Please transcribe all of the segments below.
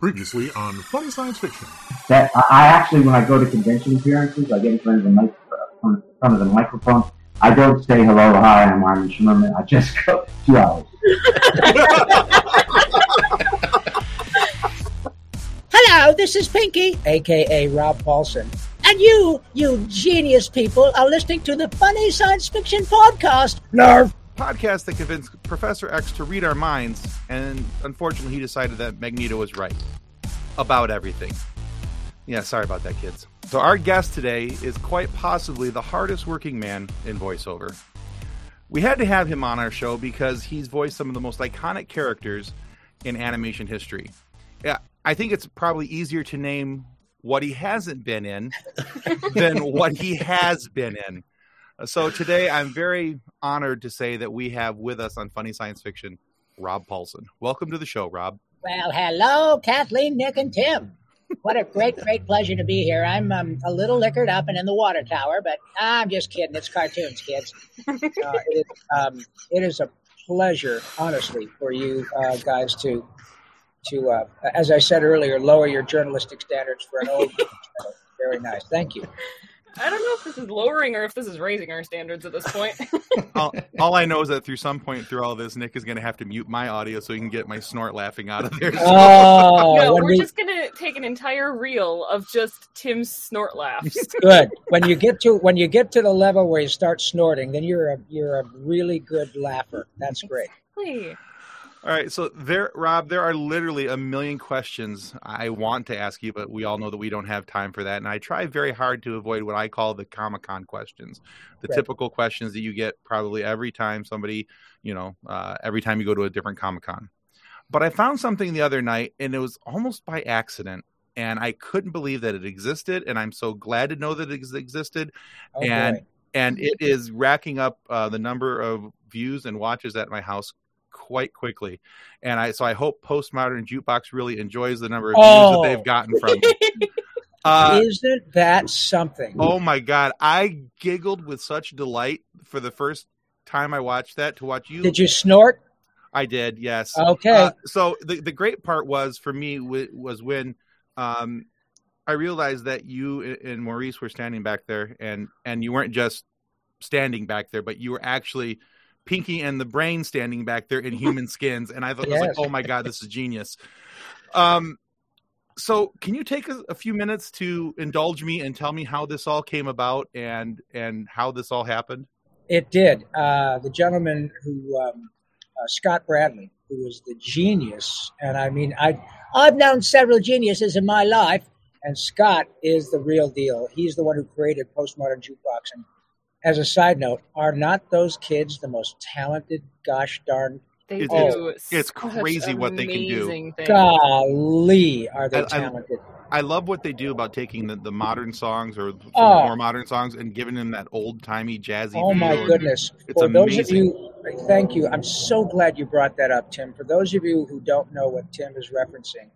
Previously on Funny Science Fiction. That I I actually, when I go to convention appearances, I get in front of the mic, uh, in front of the microphone. I don't say hello, hi, I'm Armin Shimerman. I just go two hours. Hello, this is Pinky, aka Rob Paulsen. And you, you genius people, are listening to the Funny Science Fiction Podcast. Nerf. Podcast that convinced Professor X to read our minds, and unfortunately, he decided that Magneto was right about everything. Yeah, sorry about that, kids. So, our guest today is quite possibly the hardest working man in voiceover. We had to have him on our show because he's voiced some of the most iconic characters in animation history. Yeah, I think it's probably easier to name what he hasn't been in than what he has been in. So today I'm very honored to say that we have with us on Funny Science Fiction Rob Paulsen. Welcome to the show, Rob. Well, hello, Kathleen, Nick, and Tim. What a great, great pleasure to be here. I'm um, a little liquored up and in the water tower, but I'm just kidding. It's cartoons, kids. Uh, it, is, um, it is a pleasure, honestly, for you uh, guys to, to uh, as I said earlier, lower your journalistic standards for an old. Very nice. Thank you. I don't know if this is lowering or if this is raising our standards at this point. all, all I know is that through some point through all this, Nick is going to have to mute my audio so he can get my snort laughing out of there. Oh, no, we're we- just gonna take an entire reel of just Tim's snort laughs. good. When you get to when you get to the level where you start snorting, then you're a you're a really good laugher. That's great. Hey, All right, so there, Rob, there are literally a million questions I want to ask you, but we all know that we don't have time for that. And I try very hard to avoid what I call the Comic Con questions, the Right. typical questions that you get probably every time somebody, you know, uh, every time you go to a different Comic Con. But I found something the other night, and it was almost by accident, and I couldn't believe that it existed, and I'm so glad to know that it ex- existed Oh, And- and it is racking up uh, the number of views and watches at my house quite quickly. And I so I hope Postmodern Jukebox really enjoys the number of views Oh. that they've gotten from me. Uh, Isn't that something? oh my god, I giggled with such delight for the first time I watched that. To watch you, Did you snort? I did, yes. Okay. Uh, so the the great part was for me w- was when um, I realized that you and Maurice were standing back there, and and you weren't just standing back there, but you were actually Pinky and the Brain standing back there in human skins, and I thought, I was like, oh my god, this is genius. Um, so can you take a, a few minutes to indulge me and tell me how this all came about and and how this all happened? It did. Uh, the gentleman who um, uh, Scott Bradlee, who was the genius, and I mean, I I've known several geniuses in my life, and Scott is the real deal. He's the one who created postmodern jukebox. And as a side note, are not those kids the most talented? Gosh darn they It's- do. it's such crazy what they can do. things. golly, are they I- I- talented? I love what they do about taking the, the modern songs or some Oh. more modern songs and giving them that old timey jazzy. Oh my feel. goodness! It's For those of amazing. you, thank you. I'm so glad you brought that up, Tim. For those of you who don't know what Tim is referencing,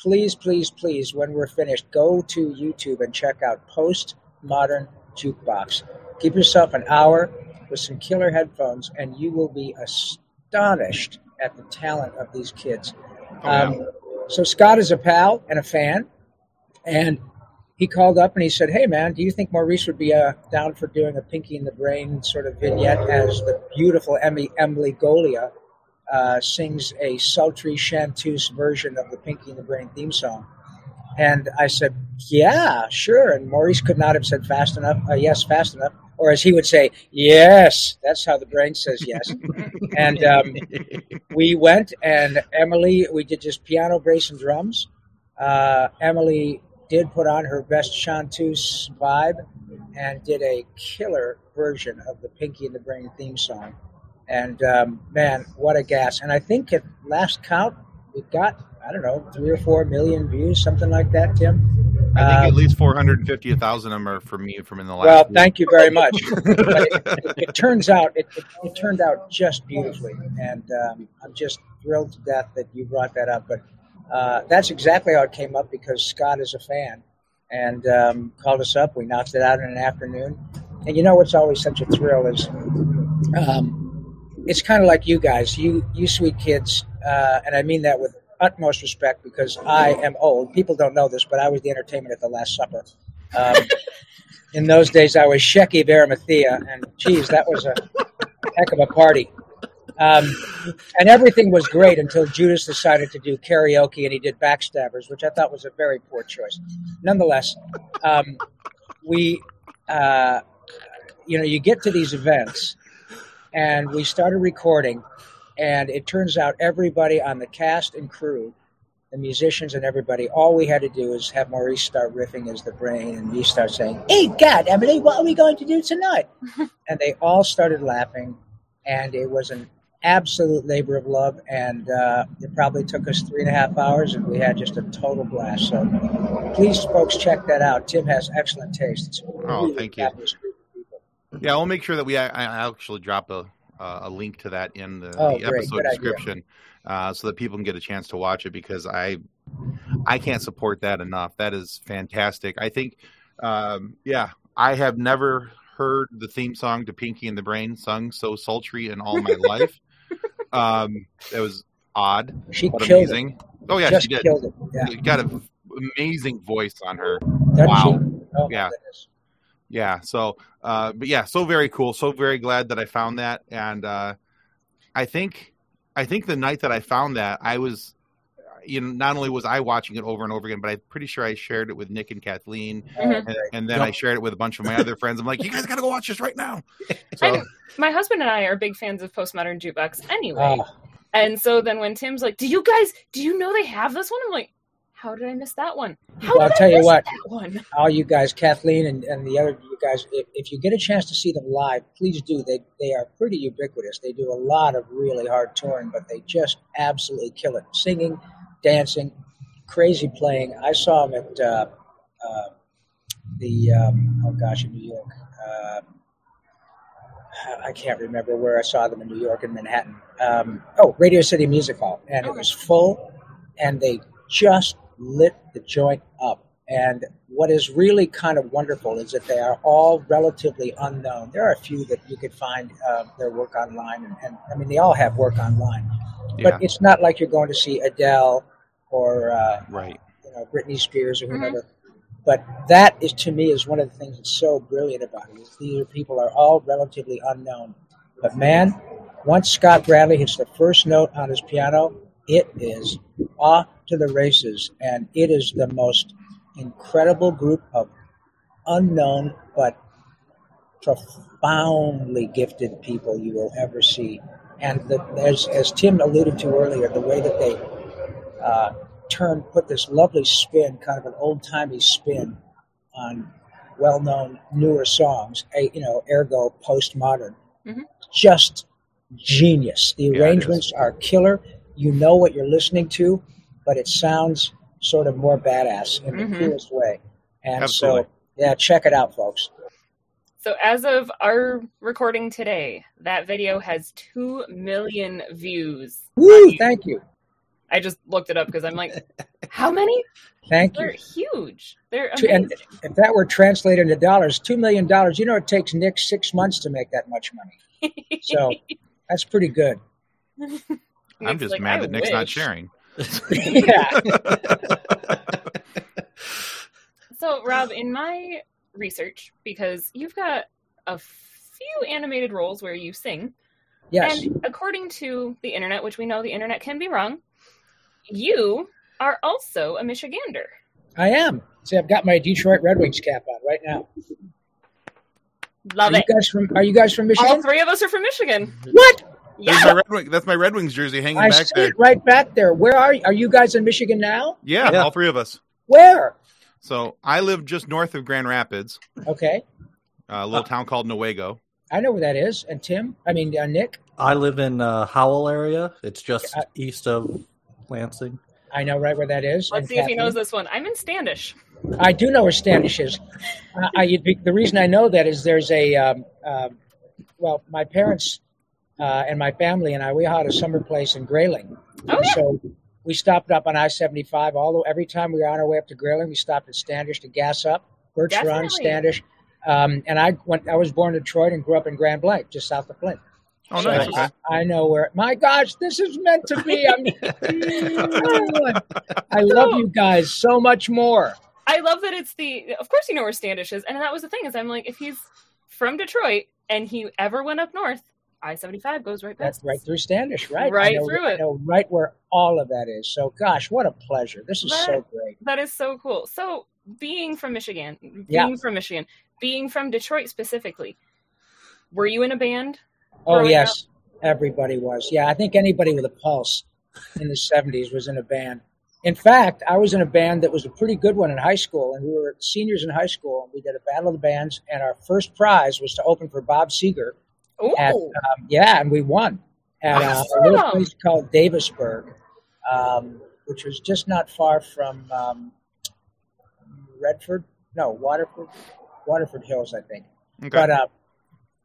please, please, please, when we're finished, go to YouTube and check out Post Modern Jukebox. Give yourself an hour with some killer headphones, and you will be astonished at the talent of these kids. Oh, yeah. Um, so Scott is a pal and a fan, and he called up and he said, "Hey man, do you think Maurice would be uh, down for doing a Pinky in the Brain sort of vignette as the beautiful Emily, Emily Goglia uh, sings a sultry chanteuse version of the Pinky in the Brain theme song?" And I said, "Yeah, sure." And Maurice could not have said fast enough, uh, "Yes, fast enough," or as he would say, "Yes." That's how the brain says yes. and um, we went and Emily, we did just piano, bass, and drums. Uh, Emily did put on her best chanteuse vibe and did a killer version of the Pinky and the Brain theme song. And um, man, what a gas! And I think at last count, we got I don't know three or four million views, something like that. Tim. I think Uh, at least 450,000 of them are from me from in the last. well, week. thank you very much. It, it, it turns out it, it, it turned out just beautifully, and um, I'm just thrilled to death that you brought that up. But uh, that's exactly how it came up because Scott is a fan and um, called us up. We knocked it out in an afternoon, and you know what's always such a thrill is um, it's kind of like you guys, you you sweet kids, uh, and I mean that with utmost respect because I am old. People don't know this, but I was the entertainment at the Last Supper. Um, in those days, I was Shecky of Arimathea, and geez, that was a heck of a party. Um, and everything was great until Judas decided to do karaoke and he did Backstabbers, which I thought was a very poor choice. Nonetheless, um, we, uh, you know, you get to these events and we started recording, and it turns out everybody on the cast and crew, the musicians and everybody, all we had to do is have Maurice start riffing as the brain and me start saying, Hey, God, Emily, what are we going to do tonight? and they all started laughing, and it was an absolute labor of love, and uh, it probably took us three and a half hours, and we had just a total blast. So please, folks, check that out. Tim has excellent taste. It's a Oh, thank you. fabulous group of people. Yeah, I'll make sure that we I, I actually drop a uh, a link to that in the, Oh, the episode description, uh, so that people can get a chance to watch it because I I can't support that enough. That is fantastic. I think, um, yeah, I have never heard the theme song to Pinky and the Brain sung so sultry in all my life. Um, it was odd, She but killed amazing. Oh yeah, Just she did. killed it. Yeah. She got an amazing voice on her. Doesn't Wow. Oh, Yeah. goodness. Yeah so uh but yeah so very cool so very glad that i found that and uh i think i think the night that i found that i was you know not only was i watching it over and over again but i'm pretty sure i shared it with nick and kathleen Mhm. and, and then i shared it with a bunch of my other friends i'm like you guys gotta go watch this right now so my husband and I are big fans of postmodern jukebox anyway. Oh, And so then when Tim's like, "Do you guys? Do you know they have this one?" I'm like, "How did I miss that one? How Well, I'll tell you what. that one?" all you guys, Kathleen and, and the other you guys, if, if you get a chance to see them live, please do. They they are pretty ubiquitous. They do a lot of really hard touring, but they just absolutely kill it. Singing, dancing, crazy playing. I saw them at uh, uh, the um, oh gosh in New York. Uh, I can't remember where I saw them in New York in Manhattan. Um, oh, Radio City Music Hall, and it was full, and they just lit the joint up. And what is really kind of wonderful is that they are all relatively unknown. There are a few that you could find uh, their work online, and, and I mean they all have work online, yeah but it's not like you're going to see Adele or uh, right you know Britney Spears or whoever. But that is to me is one of the things that's so brilliant about it. Is these people are all relatively unknown, but man, once Scott Bradlee hits the first note on his piano, it is off to the races, and it is the most incredible group of unknown but profoundly gifted people you will ever see. And the, as, as Tim alluded to earlier, the way that they uh, turn, put this lovely spin, kind of an old timey spin on well known newer songs, a, you know, ergo postmodern. Mhm. Just genius. The Yeah, arrangements are killer. You know what you're listening to, but it sounds sort of more badass in Mhm. the coolest way. And Absolutely. so, yeah, check it out, folks. So as of our recording today, that video has two million views. Woo! Thank you. I just looked it up because I'm like, how many? Thank you. They're huge. They're Two- and if that were translated into dollars, two million dollars. You know, it takes Nick six months to make that much money. So that's pretty good. i'm just like, mad "I that nick's not sharing yeah. So, Rob, in my research, because you've got a few animated roles where you sing, Yes. and according to the internet, which we know the internet can be wrong, you are also a Michigander. I am. See, I've got my Detroit Red Wings cap on right now. Love are it. you guys from? Are you guys from Michigan? All three of us are from Michigan. What? That's Yeah. my red wing that's my red wings jersey hanging I back see there it right back there. Where are you? Are you guys in Michigan now? yeah, Yeah. all three of us Where? so i live just north of grand rapids Okay, a little town called Newaygo. I know where that is. And Tim, I mean uh, Nick, I live in uh, Howell area. It's just Yeah. east of Lansing. I know right where that is. Let's And see if he knows this one. I'm in Standish. I do know where Standish is. Uh, I, the reason I know that is there's a, um, um, well, my parents uh, and my family and I, we had a summer place in Grayling. Oh, yeah. So we stopped up on I 75. Although every time we were on our way up to Grayling, we stopped at Standish to gas up. Birch Run, Standish. Um, and I went. I was born in Detroit and grew up in Grand Blanc, just south of Flint. Oh, So nice. Okay. I know where. My gosh, this is meant to be. I'm, I love you guys so much more. I love that it's the. Of course, you know where Standish is, and that was the thing. Is I'm like, if he's from Detroit and he ever went up north, I seventy five goes right That's right through Standish, right? Right know, through it. know right where all of that is. So, gosh, what a pleasure! This is so great. That is so cool. So, being from Michigan, being Yeah. from Michigan, being from Detroit specifically, were you in a band? Oh yes, everybody was. Yeah, I think anybody with a pulse in the '70s was in a band. In fact, I was in a band that was a pretty good one in high school, and we were seniors in high school. And we did a battle of the bands, and our first prize was to open for Bob Seger. Oh, At, um, yeah, and we won at uh, a little place called Davisburg, um, which was just not far from um, Redford. No, Waterford, Waterford Hills, I think. Okay. But uh,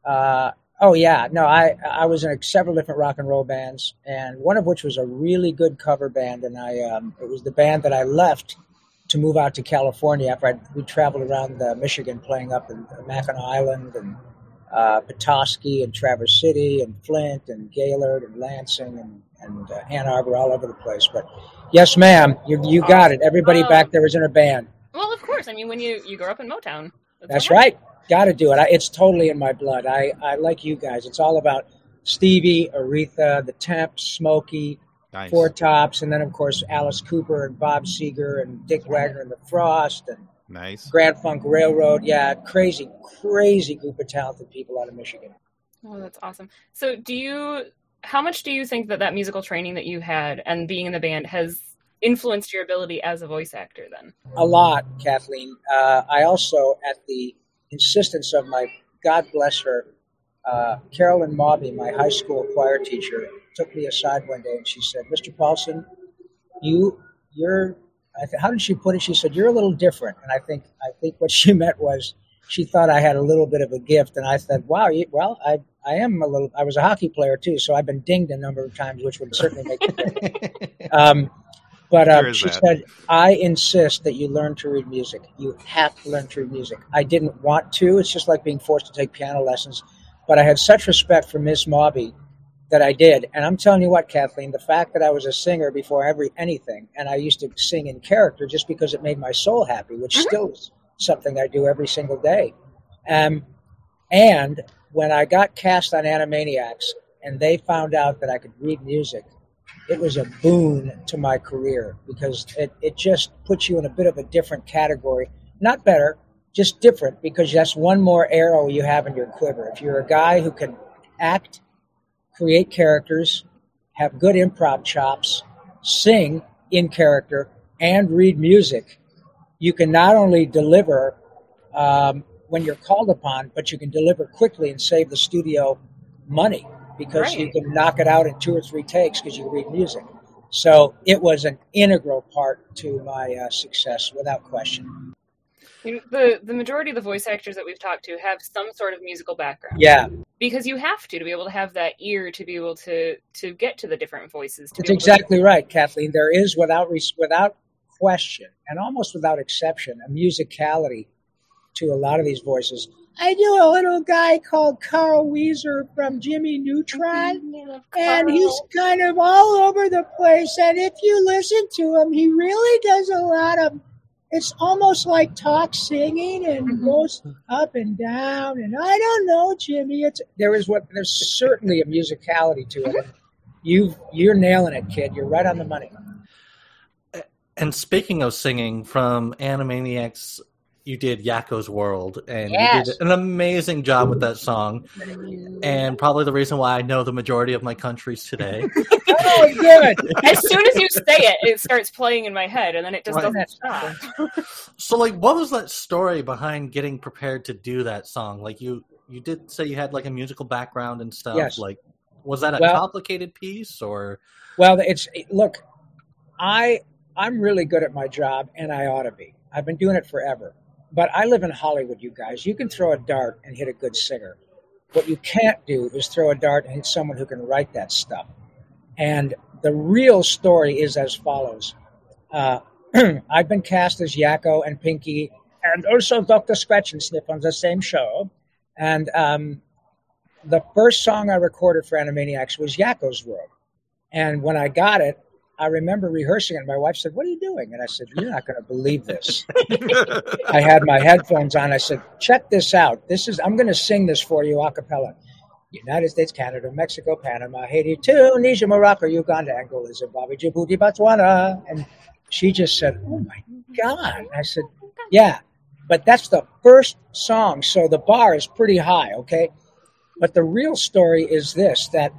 uh, oh yeah, no, I I was in several different rock and roll bands, and one of which was a really good cover band, and I um, it was the band that I left to move out to California after I we traveled around uh, Michigan, playing up in Mackinac Island and uh, Petoskey and Traverse City and Flint and Gaylord and Lansing and and uh, Ann Arbor, all over the place. But yes, ma'am, you you got it. Everybody Oh. back there was in a band. well, of course. I mean, when you you grow up in Motown, That's what right. Got to do it. I, it's totally in my blood. I, I like you guys. It's all about Stevie, Aretha, the Temps, Smokey, nice. Four Tops, and then of course Alice Cooper and Bob Seger and Dick Wagner and the Frost and Nice. Grand Funk Railroad. Yeah, crazy, crazy group of talented people out of Michigan. Oh, that's awesome. So, do you? How much do you think that that musical training that you had and being in the band has influenced your ability as a voice actor? Then, A lot, Kathleen. Uh, I also, at the insistence of my God bless her, uh, Carolyn Mobby, my high school choir teacher, took me aside one day and she said, "Mr. Paulsen, you, you're." I th- how did she put it? She said, "You're a little different," and I think I think what she meant was she thought I had a little bit of a gift, and I said, "Wow, you, well, I I am a little. I was a hockey player too, so I've been dinged a number of times, which would certainly make difference." Um, but uh, she that. said, I insist that you learn to read music. You have to learn to read music. I didn't want to. It's just like being forced to take piano lessons. But I had such respect for Miss Mobby that I did. And I'm telling you what, Kathleen, the fact that I was a singer before every anything, and I used to sing in character just because it made my soul happy, which Mhm. still is something I do every single day. Um, and when I got cast on Animaniacs and they found out that I could read music, it was a boon to my career because it, it just puts you in a bit of a different category. Not better, just different because that's one more arrow you have in your quiver. If you're a guy who can act, create characters, have good improv chops, sing in character, and read music, you can not only deliver um, when you're called upon, but you can deliver quickly and save the studio money because you can knock it out in two or three takes because you read music. So it was an integral part to my uh, success without question. You know, the the majority of the voice actors that we've talked to have some sort of musical background. Yeah, because you have to to be able to have that ear to be able to to get to the different voices. To That's be able to- exactly right, Kathleen. There is, without res- without question, and almost without exception, a musicality to a lot of these voices. I knew a little guy called Carl Wheezer from Jimmy Neutron, and he's kind of all over the place. And if you listen to him, he really does a lot of. It's almost like talk singing and Mhm. goes up and down. And I don't know, Jimmy. It's there is what there's certainly a musicality to it. You you're nailing it, kid. You're right on the money. And speaking of singing, from Animaniacs, you did Yakko's World, and you did an amazing job with that song. And probably the reason why I know the majority of my countries today. Oh, good. as soon as you say it, it starts playing in my head, and then it just Right. doesn't stop. so, like, what was that story behind getting prepared to do that song? Like, you you did say you had like a musical background and stuff. Yes. Like, was that a Well- complicated piece or? Well, it's look, I I'm really good at my job, and I ought to be. I've been doing it forever. But I live in Hollywood, you guys. You can throw a dart and hit a good singer. What you can't do is throw a dart and hit someone who can write that stuff. And the real story is as follows. Uh, I've been cast as Yakko and Pinky, and also Dr. Scratch and Sniff on the same show. And um, the first song I recorded for Animaniacs was Yakko's World. And when I got it, I remember rehearsing it. And my wife said, What are you doing? And I said, You're not going to believe this. I had my headphones on. I said, Check this out. This is, I'm going to sing this for you a cappella. United States, Canada, Mexico, Panama, Haiti, Tunisia, Morocco, Uganda, Angola, Zimbabwe, Djibouti, Botswana. And she just said, Oh my God. I said, Yeah, but that's the first song. So the bar is pretty high, okay? But the real story is this that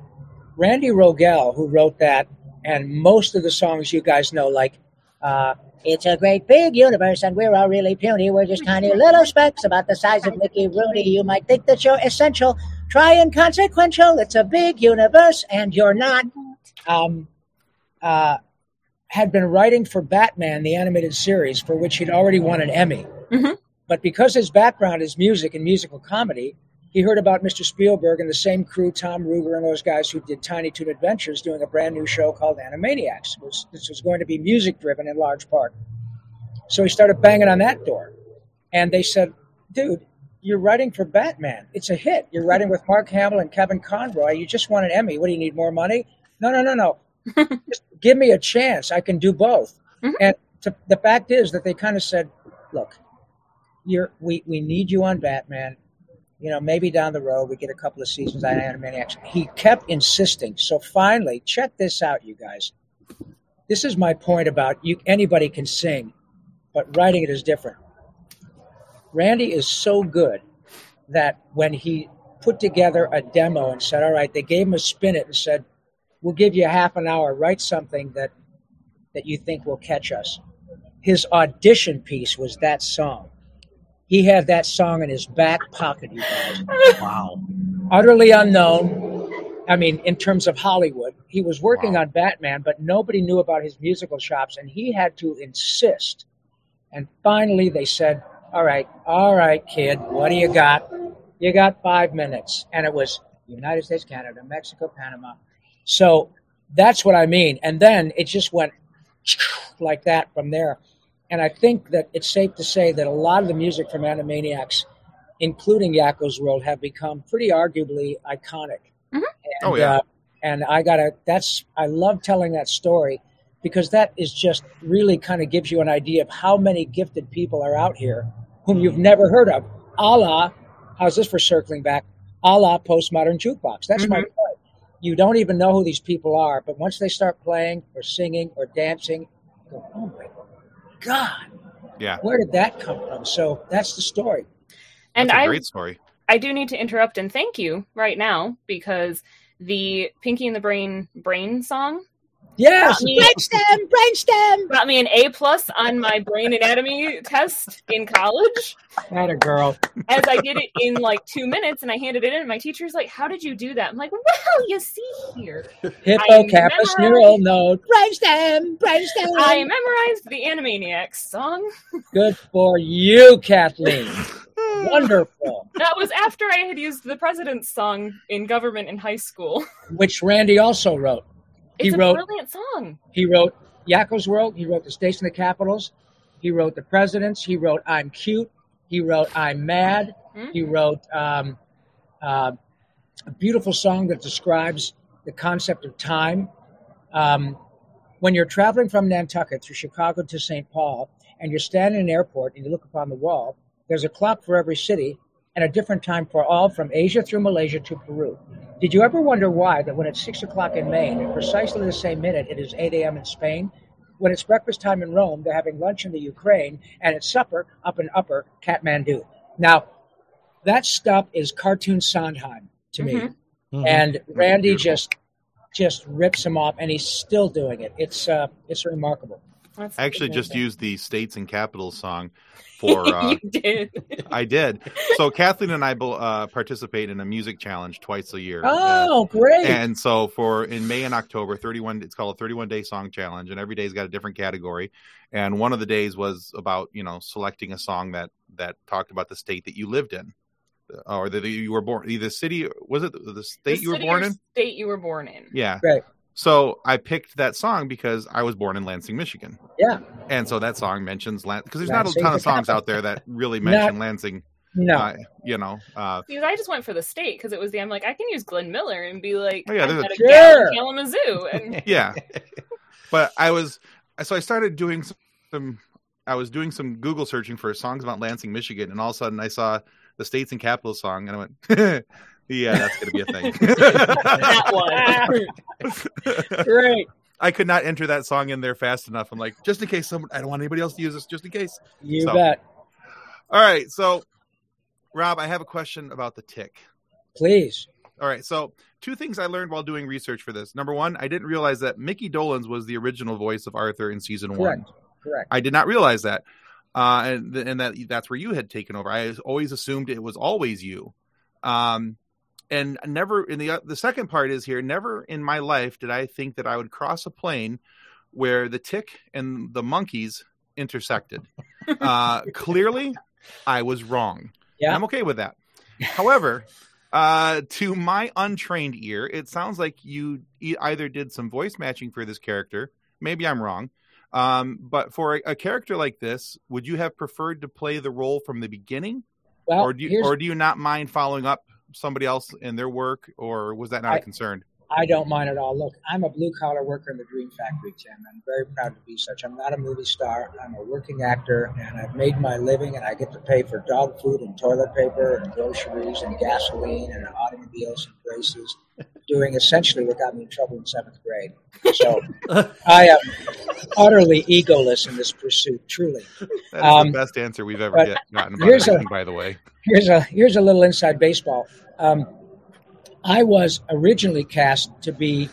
Randy Rogel, who wrote that, and most of the songs you guys know, like uh, It's a Great Big Universe and We're All Really Puny, we're just tiny little specks about the size of Mickey Rooney. You might think that you're essential, try inconsequential. It's a big universe and you're not. Um, uh, had been writing for Batman, the animated series, for which he'd already won an Emmy. Mhm. But because his background is music and musical comedy, he heard about Mr. Spielberg and the same crew, Tom Ruegger and those guys who did Tiny Toon Adventures, doing a brand new show called Animaniacs. Was, this was going to be music driven in large part. So he started banging on that door. And they said, dude, you're writing for Batman. It's a hit. You're writing with Mark Hamill and Kevin Conroy. You just won an Emmy. What do you need? More money? No, no, no, no. just give me a chance. I can do both. Mhm. And to, the fact is that they kind of said, look, you're, we, we need you on Batman. You know, maybe down the road we get a couple of seasons on Animaniacs. He kept insisting. So finally, check this out, you guys. This is my point about you. Anybody can sing, but writing it is different. Randy is so good that when he put together a demo and said, "All right," they gave him a spin it and said, "We'll give you half an hour. Write something that that you think will catch us." His audition piece was that song. He had that song in his back pocket, you guys. Wow. Utterly unknown. I mean, in terms of Hollywood, he was working Wow. on Batman, but nobody knew about his musical chops, and he had to insist. And finally, they said, "All right, all right, kid, what do you got? You got five minutes." And it was United States, Canada, Mexico, Panama. So that's what I mean. And then it just went like that from there. And I think that it's safe to say that a lot of the music from Animaniacs, including Yakko's World, have become pretty arguably iconic. Mhm. And, Oh, yeah. uh, and I gotta. That's I love telling that story because that is just really kind of gives you an idea of how many gifted people are out here whom you've never heard of. A la, how's this for circling back? A la postmodern jukebox. That's my point. You don't even know who these people are, but once they start playing or singing or dancing, you go, oh my God, Yeah, where did that come from? So that's the story. And that's a I great story. I do need to interrupt and thank you right now because the Pinky and the Brain brain song Yes, Me- brainstem, brainstem. got me an A plus on my brain anatomy test in college. That a girl. As I did it in like two minutes, and I handed it in, and my teacher's like, "How did you do that?" I'm like, "Well, you see here, Hippocampus neural node. Brainstem, brainstem. I memorized the Animaniacs song." Good for you, Kathleen. Wonderful. That was after I had used the President's song in government in high school. Which Randy also wrote. He It's a wrote brilliant song. He wrote Yakko's World. He wrote The States and the Capitals. He wrote The Presidents. He wrote I'm Cute. He wrote I'm Mad. Hmm? He wrote um, uh, a beautiful song that describes the concept of time. Um, when you're traveling from Nantucket through Chicago to St. Paul, and you're standing in an airport and you look upon the wall, there's a clock for every city and a different time for all from Asia through Malaysia to Peru. Did you ever wonder why that when it's 6 o'clock in Maine, at precisely the same minute it is 8 a.m. in Spain? When it's breakfast time in Rome, they're having lunch in the Ukraine, and it's supper up in Upper Kathmandu. Now, that stuff is cartoon Sondheim to me. Mhm. Mhm. And Randy just just rips him off, and he's still doing it. It's uh, it's remarkable. That's I actually just used the States and Capitals song for. Uh, you did. I did. So Kathleen and I uh, participate in a music challenge twice a year. Oh, great! And so for in May and October, 31 it's called a 31 day song challenge and every day's got a different category. And one of the days was about, you know, selecting a song that that talked about the state that you lived in. Uh, Or that you were born either city was it the state The you were born or in? State you were born in. Yeah. Right. So I picked that song because I was born in Lansing, Michigan. yeah, And so that song mentions Lansing because there's not a ton of songs out there that really mention Lansing. No. Uh, you know, uh, Because I just went for the state because it was the. I'm like, I can use Glenn Miller and be like, Oh, yeah, I'm there's a- at a Sure. Kalamazoo, and yeah. But I was so I started doing some. I was doing some Google searching for songs about Lansing, Michigan, and all of a sudden I saw the States and Capitals song, and I went, "Yeah, that's going to be a thing." that one. Great. I could not enter that song in there fast enough. I'm like, just in case someone, I don't want anybody else to use this, just in case. You So- bet. All right, so Rob, I have a question about the tick. Please. All right, so two things I learned while doing research for this. Number one, I didn't realize that Mickey Dolenz was the original voice of Arthur in season one. Correct. Correct. I did not realize that, uh, and and that that's where you had taken over. I always assumed it was always you, um, and never in the uh, the second part is here. Never in my life did I think that I would cross a plane where the tick and the Monkees intersected. Uh, clearly, I was wrong. Yeah. I'm okay with that. However, uh, to my untrained ear, it sounds like you e- either did some voice matching for this character. Maybe I'm wrong. Um, but for a, a character like this, would you have preferred to play the role from the beginning, Well, or do you, or do you not mind following up somebody else in their work, or was that not a I- concern? I don't mind at all. Look, I'm a blue collar worker in the Dream Factory, Tim. I'm very proud to be such. I'm not a movie star. I'm a working actor, and I've made my living, and I get to pay for dog food and toilet paper and groceries and gasoline and automobiles and braces, doing essentially what got me in trouble in seventh grade. So I am utterly egoless in this pursuit, truly. That is Um, the best answer we've ever but get, gotten about here's a- by the way. here's a here's a little inside baseball. Um, I was originally cast to be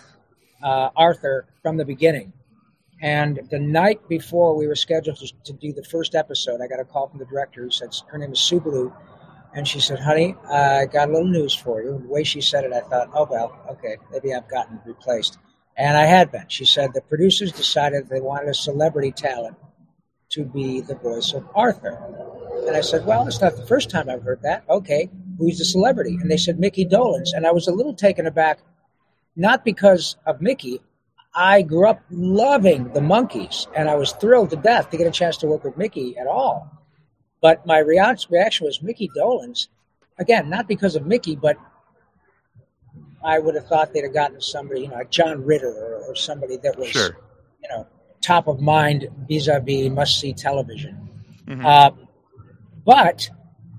uh, Arthur from the beginning, and the night before we were scheduled to, to do the first episode, I got a call from the director who said her name is Sue Blu, and she said, "Honey, I got a little news for you." And the way she said it, I thought, "Oh well, okay, maybe I've gotten replaced," and I had been. She said the producers decided they wanted a celebrity talent to be the voice of Arthur. And I said, Well, it's not the first time I've heard that. Okay, who's the celebrity? And they said, Mickey Dolenz. And I was a little taken aback, not because of Mickey. I grew up loving the Monkees, and I was thrilled to death to get a chance to work with Mickey at all. But my rea- reaction was Mickey Dolenz. Again, not because of Mickey, but I would have thought they'd have gotten somebody, you know, like John Ritter or, or somebody that was, Sure. you know, top of mind vis-a-vis must-see television. Mhm. Uh, but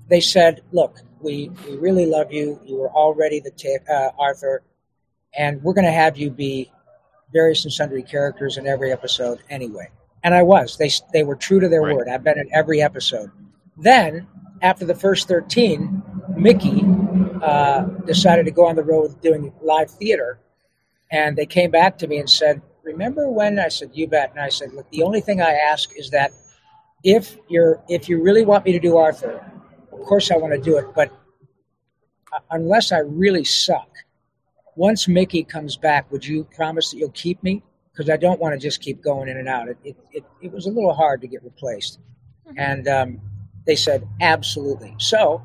they said, "Look, we we really love you. You were already the ta- uh, Arthur, and we're going to have you be various and sundry characters in every episode anyway." And I was. They they were true to their Right. word. I've been in every episode. Then, after the first thirteen, Mickey uh, decided to go on the road doing live theater, and they came back to me and said, "Remember when?" I said, "You bet." And I said, "Look, the only thing I ask is that." if you're if you really want me to do Arthur, of course I want to do it, but uh, unless I really suck, once Mickey comes back, would you promise that you'll keep me? Because I don't want to just keep going in and out. It it, it, it was a little hard to get replaced, and um, they said absolutely. So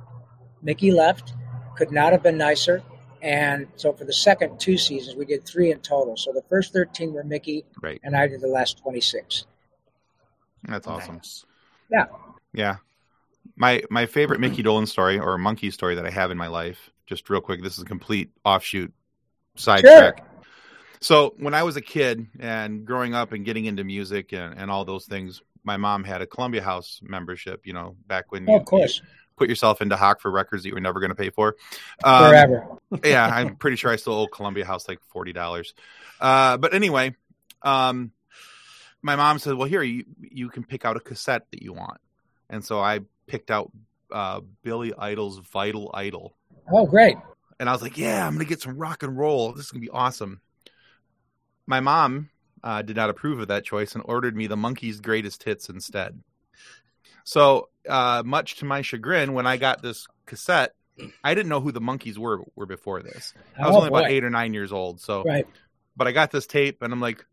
Mickey left, could not have been nicer. And so for the second two seasons, we did three in total. So the first 13 were Mickey, Right. and I did the last 26. That's awesome. Nice. Yeah. Yeah. My my favorite Mickey Dolenz story or Monkee story that I have in my life, just real quick, this is a complete offshoot sidetrack. So when I was a kid and growing up and getting into music and, and all those things, my mom had a Columbia House membership, you know, back when Oh, you, of course, you put yourself into hock for records that you were never going to pay for. Um, forever. yeah, I'm pretty sure I still owe Columbia House like forty dollars. Uh, but anyway, um, my mom said, "Well, here you you can pick out a cassette that you want," and so I picked out uh, Billy Idol's "Vital Idol," Oh, great. and I was like, "Yeah, I'm gonna get some rock and roll. This is gonna be awesome." My mom uh, did not approve of that choice and ordered me the Monkees' Greatest Hits instead. So, uh, much to my chagrin, when I got this cassette, I didn't know who the Monkees were were before this. I was Oh, only about eight or nine years old. So, Right. but I got this tape, and I'm like,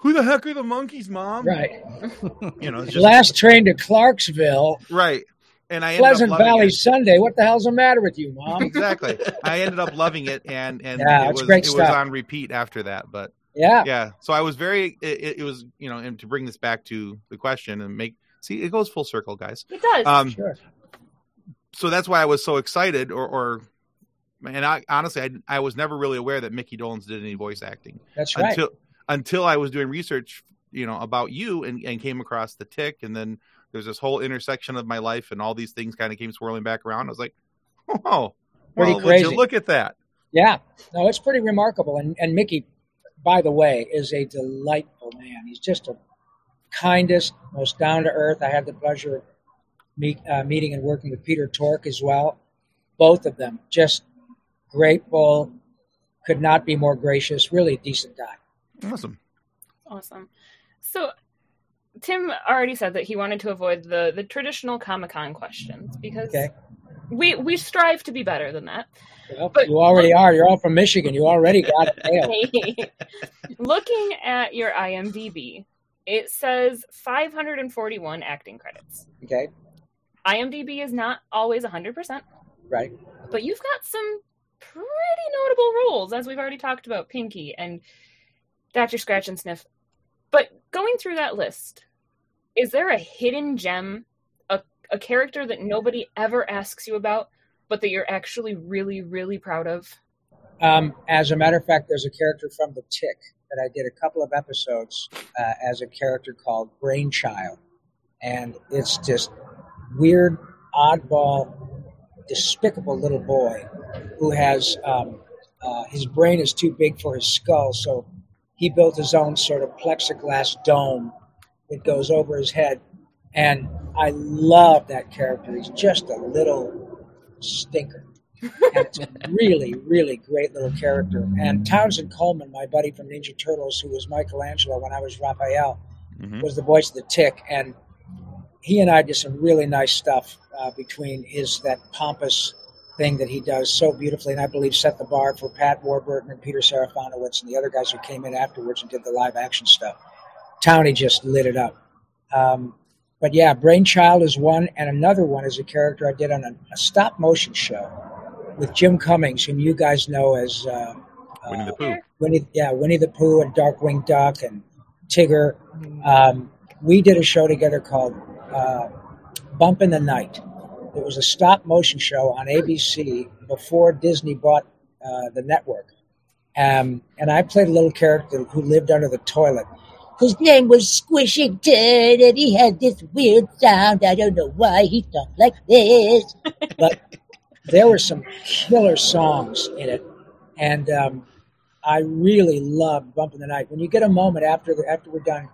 "Who the heck are the Monkees, mom?" Right. You know, just Last train to Clarksville, right. And I ended Pleasant up Valley it. Sunday. What the hell's the matter with you, Mom? Exactly. I ended up loving it, and and Yeah, it was great it was on repeat after that. But yeah. yeah, so I was very. It, it- it was you know, and to bring this back to the question and make See, it goes full circle, guys. It does. Um, Sure. so that's why I was so excited, or, or and I honestly, I, I was never really aware that Mickey Dolenz did any voice acting That's right. until until I was doing research, you know, about you and, and came across the tick, and then there's this whole intersection of my life, and all these things kind of came swirling back around. I was like, oh, Pretty well, crazy. look at that. Yeah, no, it's pretty remarkable. And and Mickey, by the way, is a delightful man. He's just a kindest, most down to earth. I had the pleasure of meet, uh, meeting and working with Peter Tork as well. Both of them just grateful. Could not be more gracious. Really a decent guy. Awesome. Awesome. So Tim already said that he wanted to avoid the the traditional Comic Con questions because Okay. we we strive to be better than that. Well, But- you already are. You're all from Michigan. You already got it nailed. Looking at your IMDb, it says 541 acting credits. Okay, IMDb is not always 100%, right. but you've got some pretty notable roles, as we've already talked about Pinky and Dr. Scratch and Sniff. But going through that list, is there a hidden gem, a, a character that nobody ever asks you about, but that you're actually really, really proud of? Um, as a matter of fact, there's a character from The Tick that I did a couple of episodes uh, as a character called Brainchild, and it's just weird, oddball, despicable little boy who has um, uh, his brain is too big for his skull, so he built his own sort of plexiglass dome that goes over his head, and I love that character. He's just a little stinker. and it's a really, really great little character. And Townsend Coleman, my buddy from Ninja Turtles, who was Michelangelo when I was Raphael, Mhm. was the voice of the Tick, and he and I did some really nice stuff uh, between his that pompous thing that he does so beautifully, and I believe set the bar for Pat Warburton and Peter Serafinowicz and the other guys who came in afterwards and did the live action stuff. Townie just lit it up. Um, but yeah, Brainchild is one, and another one is a character I did on a, a stop motion show with Jim Cummings, whom you guys know as uh, Winnie the uh, Pooh. Winnie, yeah, Winnie the Pooh and Darkwing Duck and Tigger. Um, we did a show together called uh, Bump in the Night. It was a stop motion show on ABC before Disney bought uh, the network. Um, and I played a little character who lived under the toilet, His name was Squishy Ted, and he had this weird sound. I don't know why he talked like this. but there were some killer songs in it. And um, I really loved Bump in the Night. When you get a moment after the, after we're done,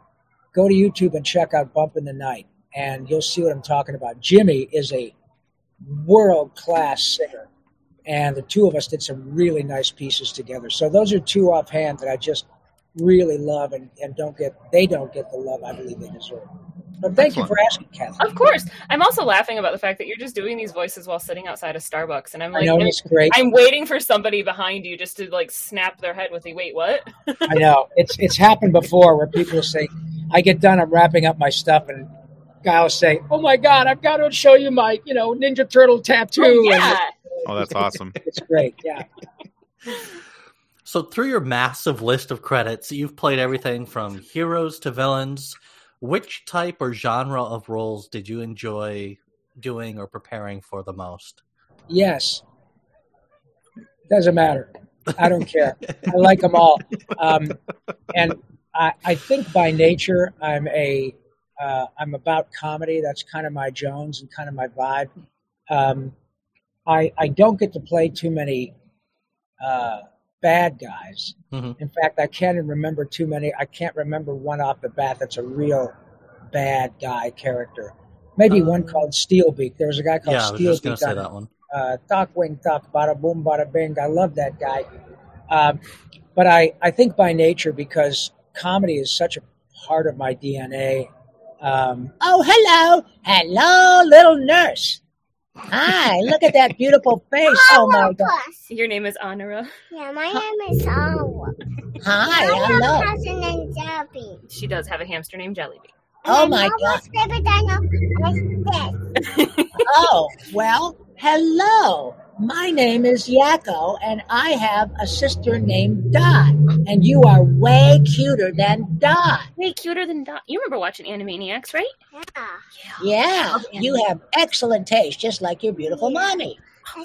go to YouTube and check out Bump in the Night, and you'll see what I'm talking about. Jimmy is a world class singer, and the two of us did some really nice pieces together. So those are two offhand that I just really love, and, and don't get they don't get the love I believe they deserve. But thank you for asking, Kathleen. Of course. I'm also laughing about the fact that you're just doing these voices while sitting outside of Starbucks. And I'm like, know I'm, it's great. I'm waiting for somebody behind you just to like snap their head with the wait, what? I know it's it's happened before where people say, "I get done, I'm wrapping up my stuff," and guy will say, "Oh my God, I've got to show you my you know Ninja Turtle tattoo." Oh, And yeah. Oh, that's awesome. it's great. Yeah, So, through your massive list of credits, you've played everything from heroes to villains. Which type or genre of roles did you enjoy doing or preparing for the most? yes. Doesn't matter. I don't care. I like them all. Um, and I, I think by nature I'm a uh, I'm about comedy. That's kind of my Jones and kind of my vibe. Um, I I don't get to play too many uh, bad guys. Mhm. In fact, I can't even remember too many. I can't remember one off the bat that's a real bad guy character. Maybe one called Steelbeak. There was a guy called Yeah, I was going Steelbeak to say that one. uh, Darkwing Duck, Bada Boom Bada Bing. I love that guy. Um, but I, I think by nature, because comedy is such a part of my DNA. Um, oh, hello. Hello, little nurse. Hi, look at that beautiful face. Oh, my God. Plus. Your name is Anara. Yeah, my name is Awa. Hi, My hello. mom has a name Jelly. She does have a hamster named Jellybean. Oh, my mother's favorite dino is this. Oh, well, hello. My name is Yakko, and I have a sister named Dot, and you are way cuter than Dot. Way cuter than Dot. You remember watching Animaniacs, right? Yeah. Yeah, you have excellent taste, just like your beautiful mommy.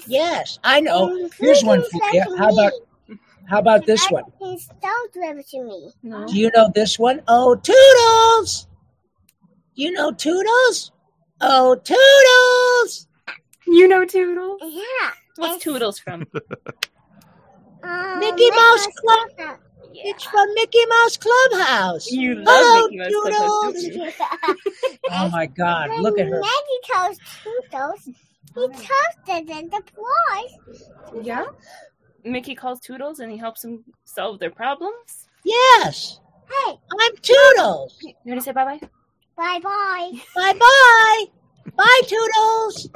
Yes, I know. Here's one Pluto for you. How about- How about this one? He's don't give it to me. No. Do you know this one? Oh, Toodles! You know Toodles? Oh, Toodles! You know Toodles? Yeah. What's Toodles from? Um, Mickey Mouse Club. Club. It's from Mickey Mouse Clubhouse. You love Hello, Mickey Mouse Clubhouse. Oh my God! Look at her. Maggie toast Toodles. He toasted in the boys. Yeah. Mickey calls Toodles and he helps them solve their problems. Yes, Hey, I'm Toodles. You want to say bye bye? bye bye. Bye bye. Bye, Toodles.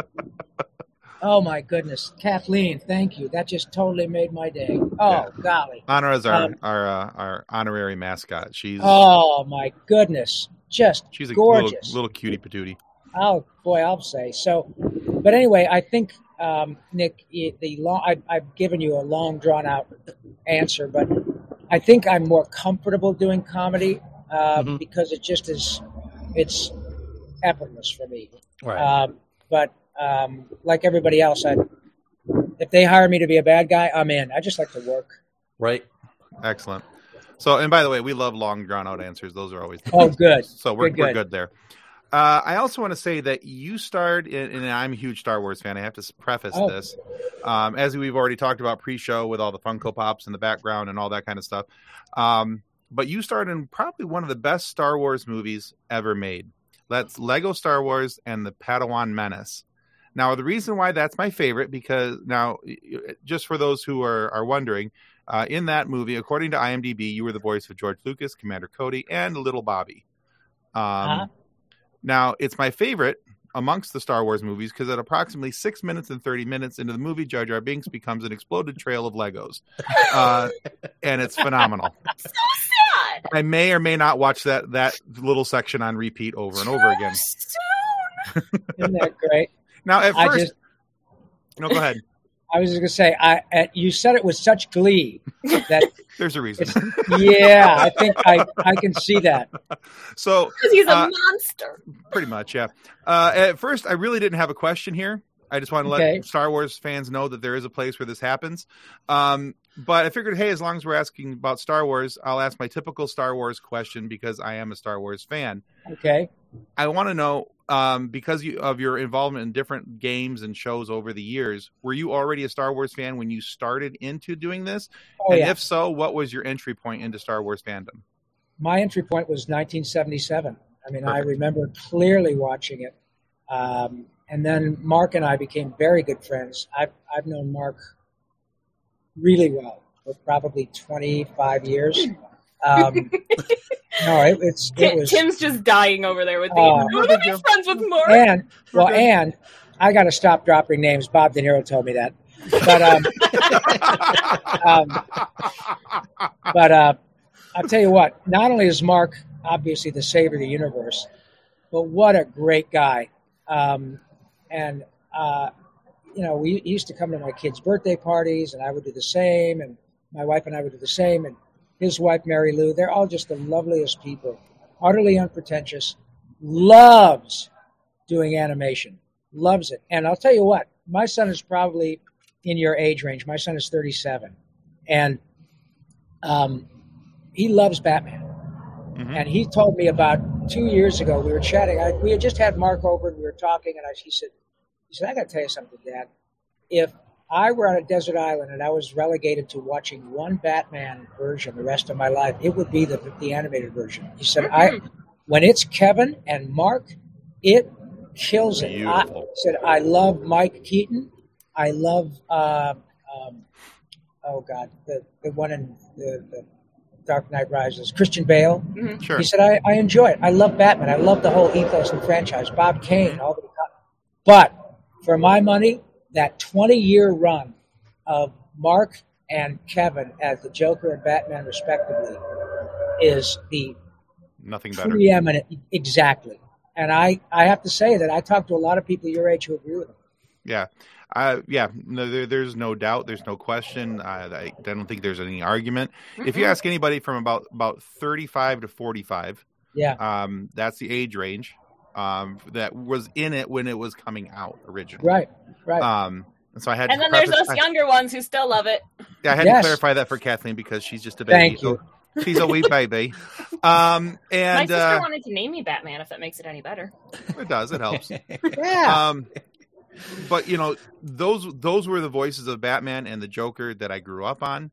Oh my goodness, Kathleen, thank you. That just totally made my day. Oh golly. Honor is our Um, our uh, our honorary mascot. She's Oh my goodness, just she's a gorgeous. little little cutie patootie. Oh boy, I'll say so. But anyway, I think um, Nick, the long I, I've given you a long, drawn out answer, but I think I'm more comfortable doing comedy uh, Mhm. because it just is, it's effortless for me. Right. Um, but um, like everybody else, I, if they hire me to be a bad guy, I'm in. I just like to work. right. Excellent. So, and by the way, we love long drawn out answers. Those are always Oh, good. so we're Good, we're good. good there. Uh, I also want to say that you starred, in, and I'm a huge Star Wars fan. I have to preface Oh. this, um, as we've already talked about pre-show with all the Funko Pops in the background and all that kind of stuff. Um, but you starred in probably one of the best Star Wars movies ever made. That's Lego Star Wars and the Padawan Menace. Now, the reason why that's my favorite, because now, y- y- just for those who are, are wondering, uh, in that movie, according to IMDb, you were the voice of George Lucas, Commander Cody, and Little Bobby. Um, Uh-huh. Now, it's my favorite amongst the Star Wars movies because at approximately six minutes and 30 minutes into the movie, Jar Jar Binks becomes an exploded trail of Legos. Uh, and it's phenomenal. So sad. I may or may not watch that, that little section on repeat over and over again. Soon. Isn't that great? Now, at I first, just, no, go ahead. I was just gonna say, I uh, you said it with such glee that There's a reason. yeah, I think I I can see that. so, Because he's a Uh, monster. pretty much, yeah. Uh, at first, I really didn't have a question here. I just want to let Okay. Star Wars fans know that there is a place where this happens. Um, but I figured, hey, as long as we're asking about Star Wars, I'll ask my typical Star Wars question because I am a Star Wars fan. Okay. I want to know um, because you, of your involvement in different games and shows over the years, were you already a Star Wars fan when you started into doing this? Oh and yeah. if so, what was your entry point into Star Wars fandom? My entry point was 1977. I mean, I remember clearly watching it. Um, and then Mark and I became very good friends. I've I've known Mark really well for probably 25 years. Um, no, it, it's it was Tim's just dying over there with the. Oh. I want to be friends with Mark. and well, and I got to stop dropping names. Bob De Niro told me that, but um, um, but uh, I'll tell you what. Not only is Mark obviously the savior of the universe, but what a great guy. Um, and uh, you know, we used to come to my kids' birthday parties, and I would do the same, and my wife and I would do the same, and his wife Mary Lou. They're all just the loveliest people, utterly unpretentious, loves doing animation, loves it. And I'll tell you what, my son is probably in your age range. My son is 37, and um, he loves Batman. Mhm. And he told me about two years ago. We were chatting. I, we had just had Mark over, and we were talking. And I, he said, "He said I got to tell you something, Dad. If I were on a desert island and I was relegated to watching one Batman version the rest of my life, it would be the the animated version." He said, "I when it's Kevin and Mark, it kills it." I, Beautiful. he said, "I love Mike Keaton. I love uh, um, oh God, the the one in the, the Dark Knight Rises, Christian Bale." Sure. He said, I, I enjoy it. I love Batman. I love the whole ethos and franchise. Bob Kane, all the time. But for my money, that 20 year run of Mark and Kevin as the Joker and Batman, respectively, is the Nothing better. preeminent. Exactly. And I, I have to say that I talk to a lot of people your age who agree with him. Yeah. Uh, yeah, no, there, there's no doubt. There's no question. Uh, I, I don't think there's any argument. If you ask anybody from about about 35 to 45, Yeah. um, that's the age range um, that was in it when it was coming out originally. Right. Right. Um, and so I had And to then there's preface- us I- younger ones who still love it. Yeah, I had Yes. to clarify that for Kathleen because she's just a baby. Thank you. So she's a wee baby. Um, My and sister uh, wanted to name me Batman if that makes it any better. it does. It helps. yeah. um, but you know those those were the voices of Batman and the Joker that I grew up on.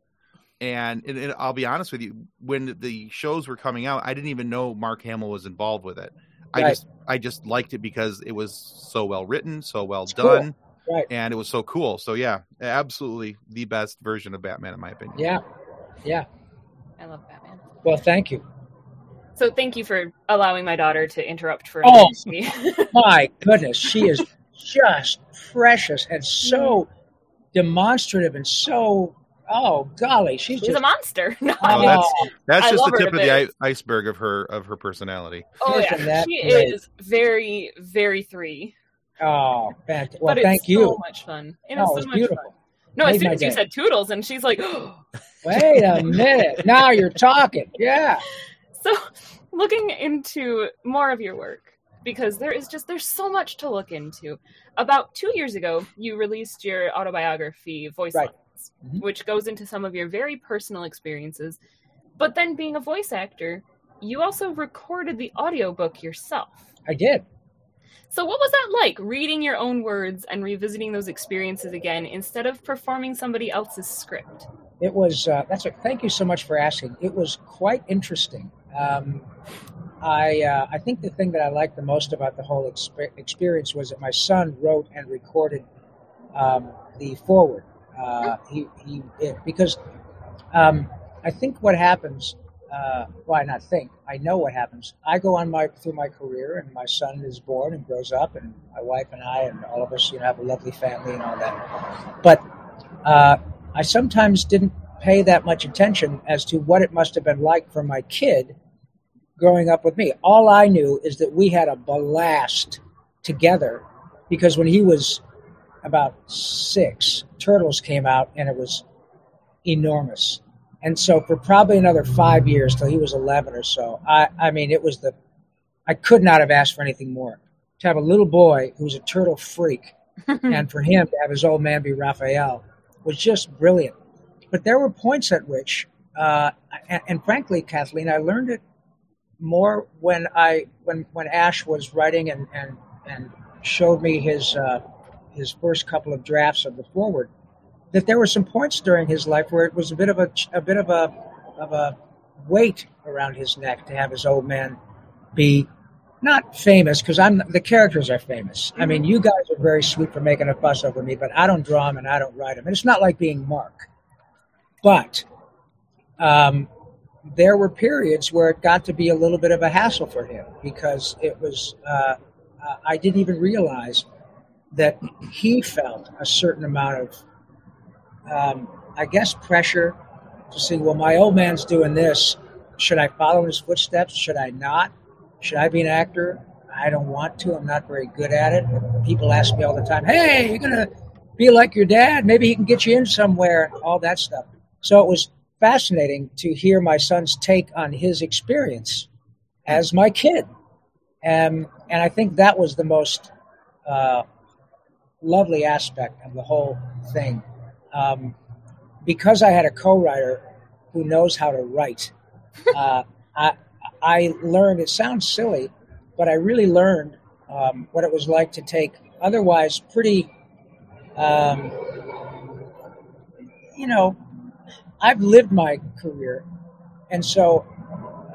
And, and, and I'll be honest with you, when the shows were coming out, I didn't even know Mark Hamill was involved with it. I Right. just I just liked it because it was so well written, so well It's cool. done, Right. and it was so cool. So yeah, absolutely the best version of Batman in my opinion. yeah. Yeah. I love Batman. Well, thank you. So thank you for allowing my daughter to interrupt for a Oh. minute. My goodness, she is just precious and so mm. demonstrative and so oh golly, she's She's just a monster. No, Oh, that's oh, that's just the tip of the i- iceberg of her of her personality. oh yeah, she great? is very, very three. oh fantastic. Well, but it's thank so you. much fun. It No, is oh, so was much beautiful. fun. No, as soon my as you said Toodles, and she's like, Wait a minute. Now you're talking. Yeah. so looking into more of your work because there is just there's so much to look into. About two years ago, you released your autobiography, Voice Right. Mhm. which goes into some of your very personal experiences. But then, being a voice actor, you also recorded the audiobook yourself. I did. So, what was that like, reading your own words and revisiting those experiences again instead of performing somebody else's script? It was. Uh, that's. A, thank you so much for asking. It was quite interesting. Um, I uh, I think the thing that I liked the most about the whole expe- experience was that my son wrote and recorded um, the forward. Uh, he he because um, I think what happens. Uh, why not think? I know what happens. I go on my through my career, and my son is born and grows up, and my wife and I, and all of us, you know, have a lovely family and all that. But uh, I sometimes didn't pay that much attention as to what it must have been like for my kid growing up with me. All I knew is that we had a blast together because when he was about six, Turtles came out and it was enormous. And so for probably another five years till he was 11 or so, I, I mean, it was the, I could not have asked for anything more. To have a little boy who was a turtle freak and for him to have his old man be Raphael was just brilliant. But there were points at which, uh, and, and frankly, Kathleen, I learned it more when I when when Ash was writing and and, and showed me his uh, his first couple of drafts of the forward. That there were some points during his life where it was a bit of a a bit of a of a weight around his neck to have his old man be not famous because I'm the characters are famous. I mean, you guys are very sweet for making a fuss over me, but I don't draw them and I don't write them. And it's not like being Mark, but um, there were periods where it got to be a little bit of a hassle for him because it was. Uh, I didn't even realize that he felt a certain amount of, um, I guess, pressure to see. Well, my old man's doing this. Should I follow in his footsteps? Should I not? Should I be an actor? I don't want to. I'm not very good at it. People ask me all the time, "Hey, you're gonna be like your dad? Maybe he can get you in somewhere." All that stuff. So it was fascinating to hear my son's take on his experience as my kid, and and I think that was the most uh, lovely aspect of the whole thing, um, because I had a co-writer who knows how to write. Uh, I I learned. It sounds silly, but I really learned um, what it was like to take otherwise pretty, um, you know, I've lived my career, and so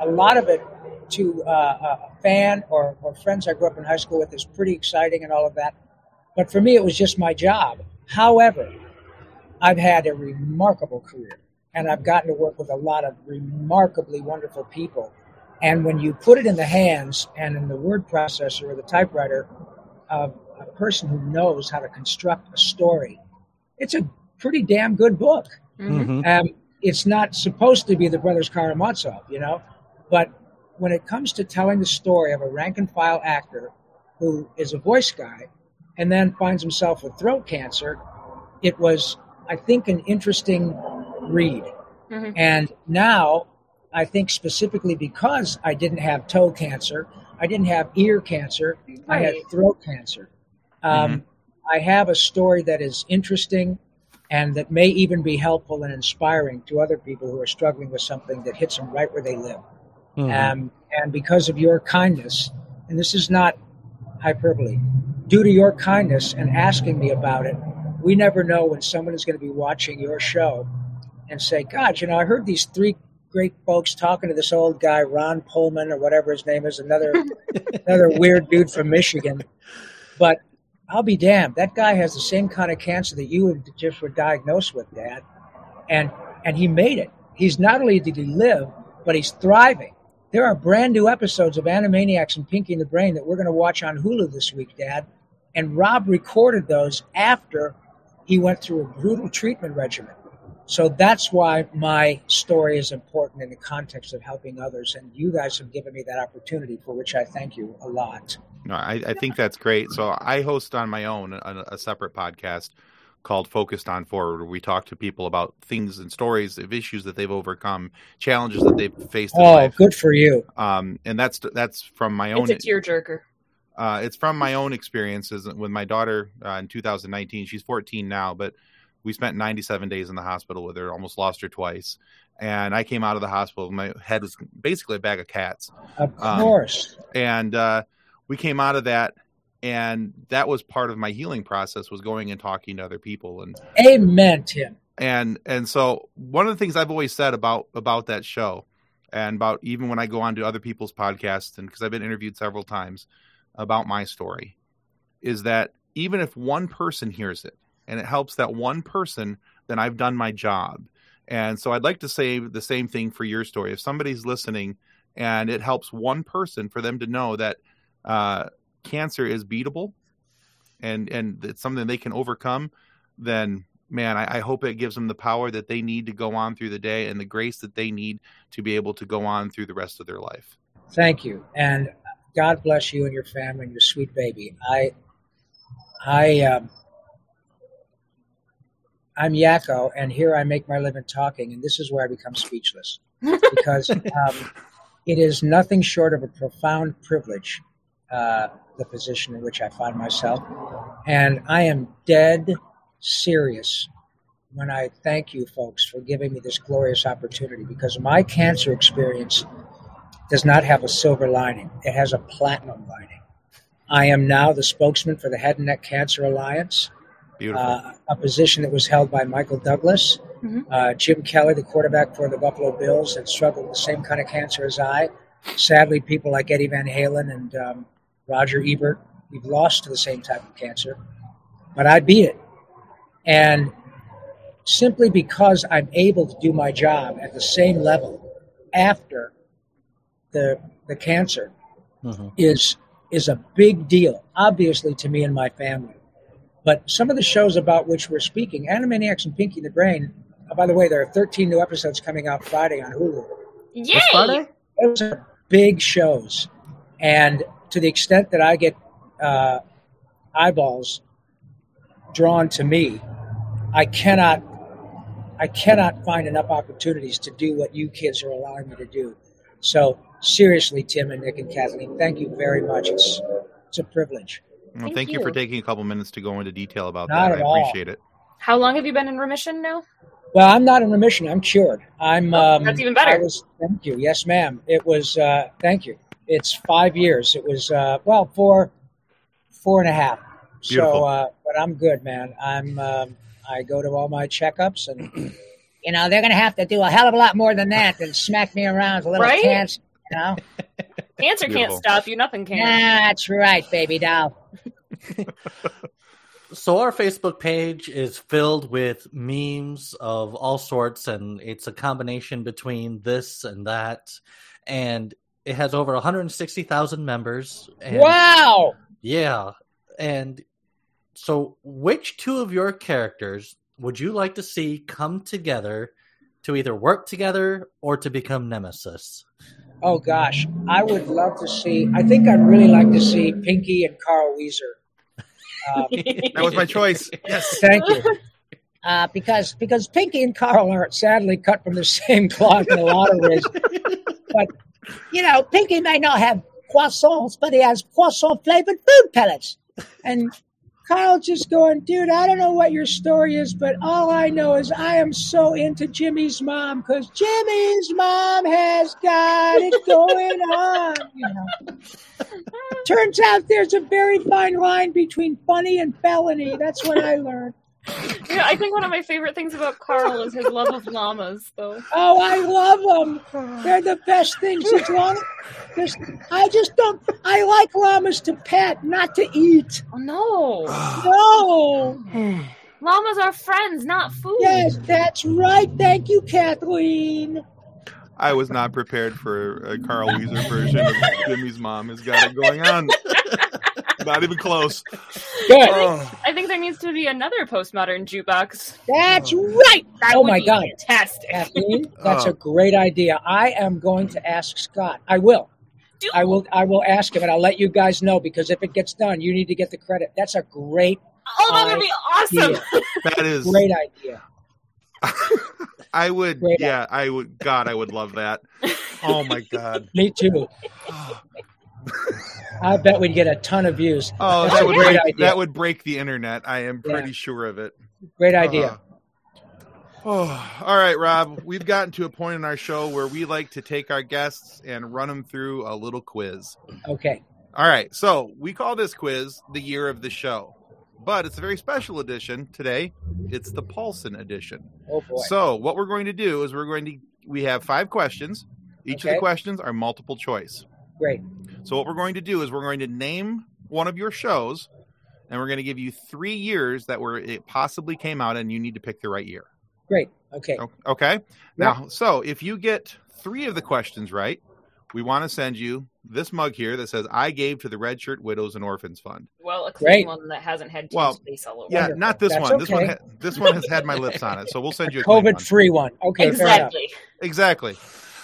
a lot of it to uh, a fan or, or friends I grew up in high school with is pretty exciting and all of that. But for me, it was just my job. However, I've had a remarkable career, and I've gotten to work with a lot of remarkably wonderful people. And when you put it in the hands and in the word processor or the typewriter of a person who knows how to construct a story, it's a pretty damn good book. Mhm. Um, it's not supposed to be the Brothers Karamazov, you know, but when it comes to telling the story of a rank and file actor who is a voice guy and then finds himself with throat cancer, it was, I think, an interesting read. Mhm. And now, I think specifically because I didn't have toe cancer, I didn't have ear cancer, I had throat cancer. Um, I have a story that is interesting and that may even be helpful and inspiring to other people who are struggling with something that hits them right where they live. Mhm. Um, and because of your kindness, and this is not hyperbole, due to your kindness and asking me about it, we never know when someone is going to be watching your show and say, God, you know, I heard these three great folks talking to this old guy, Ron Pullman or whatever his name is, another another weird dude from Michigan. But I'll be damned, that guy has the same kind of cancer that you just were diagnosed with, Dad. And and he made it. He's not only did he live, but he's thriving. There are brand new episodes of Animaniacs and Pinky the Brain that we're going to watch on Hulu this week, Dad. And Rob recorded those after he went through a brutal treatment regimen. So that's why my story is important in the context of helping others. And you guys have given me that opportunity, for which I thank you a lot. No, I, I think that's great. So I host on my own a, a separate podcast called Focused on Forward, where we talk to people about things and stories of issues that they've overcome, challenges that they've faced in Oh, life. good for you. Um, and that's that's from my own. It's a tearjerker. Uh, it's from my own experiences with my daughter uh, in 2019. She's 14 now, but we spent 97 days in the hospital with her. Almost lost her twice, and I came out of the hospital. My head was basically a bag of cats, Of Um, course. and uh, we came out of that. And that was part of my healing process was going and talking to other people and Amen, Tim. and and so one of the things I've always said about about that show, and about even when I go on to other people's podcasts, and because I've been interviewed several times about my story, is that even if one person hears it and it helps that one person, then I've done my job. And so I'd like to say the same thing for your story. If somebody's listening and it helps one person for them to know that uh, cancer is beatable and and it's something they can overcome, then man, I, I hope it gives them the power that they need to go on through the day and the grace that they need to be able to go on through the rest of their life. Thank you. And God bless you and your family and your sweet baby. I, I, um, I'm Yakko, and here I make my living talking, and this is where I become speechless because um, it is nothing short of a profound privilege, uh, the position in which I find myself, and I am dead serious when I thank you folks for giving me this glorious opportunity because my cancer experience does not have a silver lining. It has a platinum lining. I am now the spokesman for the Head and Neck Cancer Alliance, Beautiful. uh, a position that was held by Michael Douglas. Mhm. Uh, Jim Kelly, the quarterback for the Buffalo Bills, had struggled with the same kind of cancer as I. Sadly, people like Eddie Van Halen and um, Roger Ebert, we've lost to the same type of cancer, but I beat it. And simply because I'm able to do my job at the same level after the the cancer Mhm. is is a big deal, obviously to me and my family. But some of the shows about which we're speaking, Animaniacs and Pinky the Brain. Oh, by the way, there are 13 new episodes coming out Friday on Hulu. Yay! Friday? Those are big shows, and to the extent that I get uh, eyeballs drawn to me, I cannot, I cannot find enough opportunities to do what you kids are allowing me to do. So seriously, Tim and Nick and Kathleen, thank you very much. It's it's a privilege. Well, Thank thank you. for taking a couple minutes to go into detail about Not that. at I all. appreciate it. How long have you been in remission now? Well, I'm not in remission. I'm cured. I'm. Oh, Um, that's even better. Was. Thank you. Yes, ma'am. It was. Uh, thank you. It's five years. It was. Uh, well, four, four and a half. Beautiful. So, uh, but I'm good, man. I'm. Um, I go to all my checkups, and you know they're going to have to do a hell of a lot more than that than smack me around with a little Right? cancer. You know. Cancer can't stop you. Nothing can. That's right, baby doll. So our Facebook page is filled with memes of all sorts, and it's a combination between this and that, and it has over 160,000 members. And Wow. Yeah, and so which two of your characters would you like to see come together to either work together or to become nemesis? Oh gosh, I would love to see. I think I'd really like to see Pinky and Carl Wheezer Uh, That was my choice. Yes. thank you. Uh, because because Pinky and Carl are sadly cut from the same cloth in a lot of ways. But you know, Pinky may not have croissants, but he has croissant flavored food pellets. And Carl just going, dude, I don't know what your story is, but all I know is I am so into Jimmy's mom because Jimmy's mom has got it going on. You know. Turns out there's a very fine line between funny and felony. That's what I learned. Yeah, I think one of my favorite things about Carl is his love of llamas, though. Oh, I love them. They're the best things. As long as I just don't. I like llamas to pet, not to eat. Oh no, No. llamas are friends, not food. Yes, that's right. Thank you, Kathleen. I was not prepared for a Carl Wheezer version of Jimmy's mom has got it going on. not even close. Good. Oh, I think there needs to be another postmodern jukebox. That's oh. right. That oh would my be God, fantastic! Kathleen, that's Oh. a great idea. I am going to ask Scott. I will. Do- I will. I will ask him, and I'll let you guys know because if it gets done, you need to get the credit. That's a great, Oh, that would be awesome! idea. that is. great idea. I would. Great Yeah, I would. God, I would love that. Oh my God. Me too. Oh. I bet we'd get a ton of views. Oh, That's that would break, idea. that would break the internet. I am Yeah. pretty sure of it. Great idea. Uh-huh. Oh, all right, Rob. We've gotten to a point in our show where we like to take our guests and run them through a little quiz. Okay. All right, so we call this quiz the year of the show, but it's a very special edition today. It's the Paulsen edition. Oh boy. So what we're going to do is we're going to we have five questions. Each of the questions are multiple choice. Great. So what we're going to do is we're going to name one of your shows, and we're going to give you three years that were it possibly came out, and you need to pick the right year. Great. Okay. O- Okay. Now, so if you get three of the questions right, we want to send you this mug here that says "I gave to the Red Shirt Widows and Orphans Fund." Well, a Great. clean one that hasn't had Well, space all over. Yeah, Wonderful. not this That's one. This one, ha- this one has had my lips on it, so we'll send you a clean. COVID free one. Okay. Fair exactly. Exactly.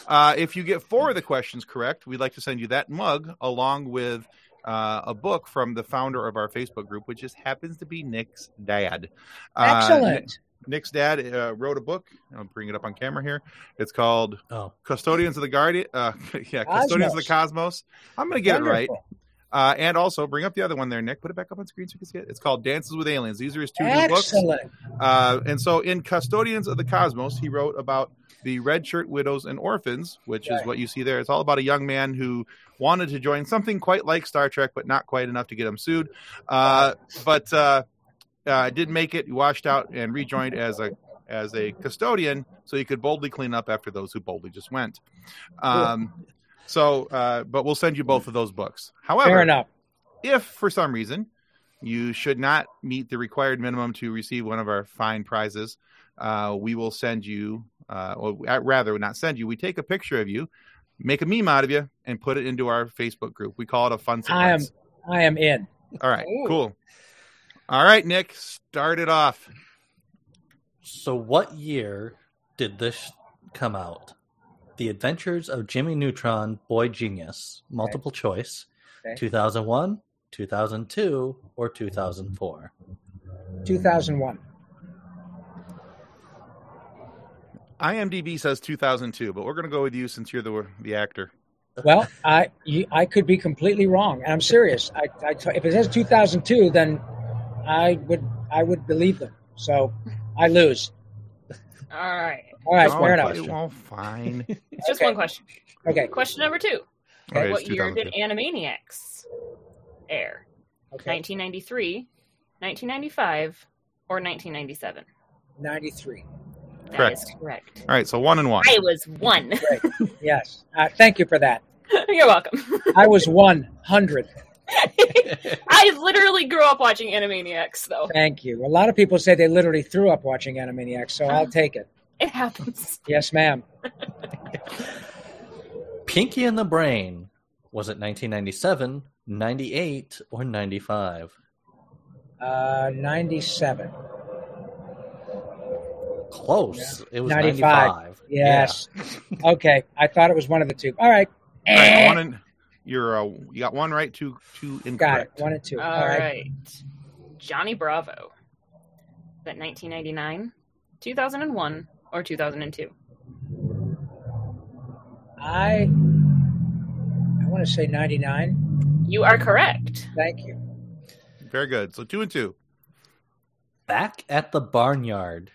Uh, if you get four of the questions correct, we'd like to send you that mug along with uh, a book from the founder of our Facebook group, which just happens to be Nick's dad. Uh, Excellent. Nick's dad uh, wrote a book. I'll bring it up on camera here. It's called Oh, Custodians of the Guardian. Uh, yeah, Custodians of the Cosmos. I'm going to get it right. Uh, and also bring up the other one there, Nick. Put it back up on screen so you can see it. It's called Dances with Aliens. These are his two new books. Excellent. Uh, and so in Custodians of the Cosmos, he wrote about the Red Shirt Widows and Orphans, which is what you see there. It's all about a young man who wanted to join something quite like Star Trek, but not quite enough to get him sued. Uh, but uh, uh, did make it. He washed out and rejoined as a as a custodian, so he could boldly clean up after those who boldly just went. Um, so, uh, but we'll send you both of those books. However, Fair enough. if for some reason you should not meet the required minimum to receive one of our fine prizes, uh, we will send you, uh, or rather, not send you, we take a picture of you, make a meme out of you, and put it into our Facebook group. We call it a fun I am. I am in. All right, Ooh. cool. All right, Nick, start it off. so what year did this come out? The Adventures of Jimmy Neutron, Boy Genius, multiple choice, Okay. 2001, 2002, or mm-hmm. 2004. 2001. IMDb says 2002, but we're going to go with you since you're the the actor. Well, I you, I could be completely wrong, and I'm serious. I, I if it says 2002, then I would I would believe them. So I lose. All right. All right, fair okay, enough. Well, fine. It's just Okay. one question. Okay, Question number two. Okay, what year did 2002. Animaniacs air? okay. 1993, 1995, or 1997? 93. That Correct. is correct. All right, so one and one. I was one. Yes. Uh, thank you for that. You're welcome. I was 100. I literally grew up watching Animaniacs, though. Thank you. A lot of people say they literally threw up watching Animaniacs, so I'll take it. It happens. Yes, ma'am. Pinky and the Brain. Was it 1997, 98, or 95? Uh, 97. Close. It was 95. 95. Yes. okay. I thought it was one of the two. All right. All right, Eh. one and you're uh, you got one right, two two incorrect. Got it. One and two. All All right. right. Johnny Bravo? Is that 1999, 2001, or 2002? I I want to say 99. You are correct. Thank you. Very good. So two and two. Back at the barnyard.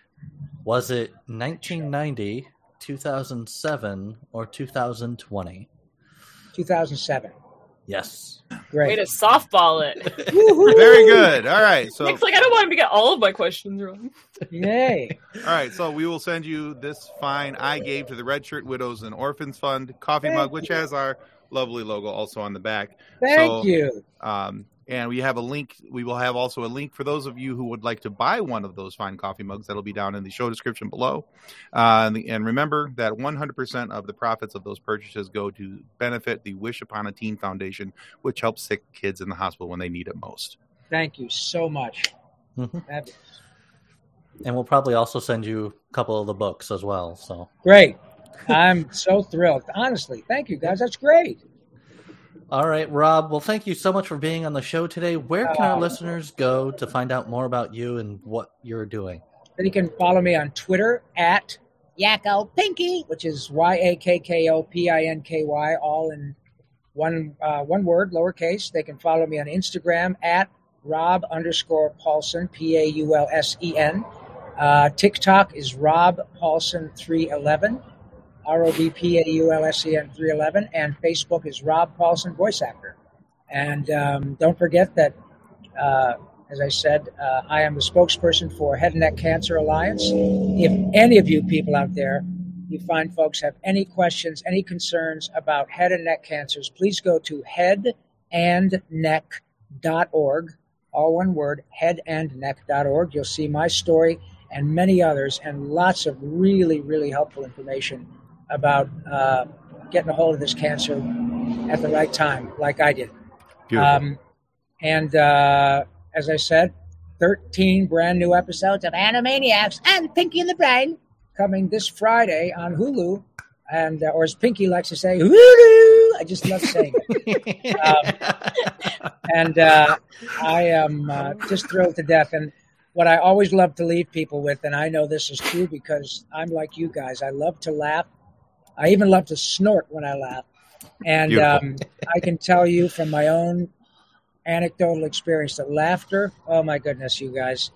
Was it 1990, 2007, or 2020? 2007. Yes. Great. Way Great. to softball it. Very good. All right. So Nick's like, I don't want him to get all of my questions wrong. Yay. all right. So we will send you this fine I gave to the Red Shirt Widows and Orphans Fund coffee Thank mug, which you. has our lovely logo also on the back. Thank So- you. Um, and we have a link. We will have also a link for those of you who would like to buy one of those fine coffee mugs. That'll be down in the show description below. Uh, and, and remember that 100% of the profits of those purchases go to benefit the Wish Upon a Teen Foundation, which helps sick kids in the hospital when they need it most. Thank you so much. Mhm. And we'll probably also send you a couple of the books as well. So Great. I'm so thrilled. Honestly, thank you guys. That's great. All right, Rob. Well, thank you so much for being on the show today. Where can uh, our listeners go to find out more about you and what you're doing? They can follow me on Twitter at Yakko Pinky, which is Y A K K O P I N K Y, all in one uh, one word, lowercase. They can follow me on Instagram at Rob underscore Paulsen, P A U L S E N. Uh, TikTok is Rob Paulsen 311. ROBP at EUMSCN 311, and Facebook is Rob Paulsen Voice Actor. And um, don't forget that, uh, as I said, uh, I am the spokesperson for Head and Neck Cancer Alliance. If any of you people out there, you find folks have any questions, any concerns about head and neck cancers, please go to headandneck.org, all one word, headandneck.org. You'll see my story and many others, and lots of really, really helpful information about uh, getting a hold of this cancer at the right time, like I did. Um, and uh, as I said, 13 brand new episodes of Animaniacs and Pinky and the Brain. coming this Friday on Hulu. And, uh, or as Pinky likes to say, Hulu. I just love saying it. Um, and uh, I am uh, just thrilled to death. And what I always love to leave people with, and I know this is true because I'm like you guys, I love to laugh. I even love to snort when I laugh. And um, I can tell you from my own anecdotal experience that laughter, oh my goodness, you guys,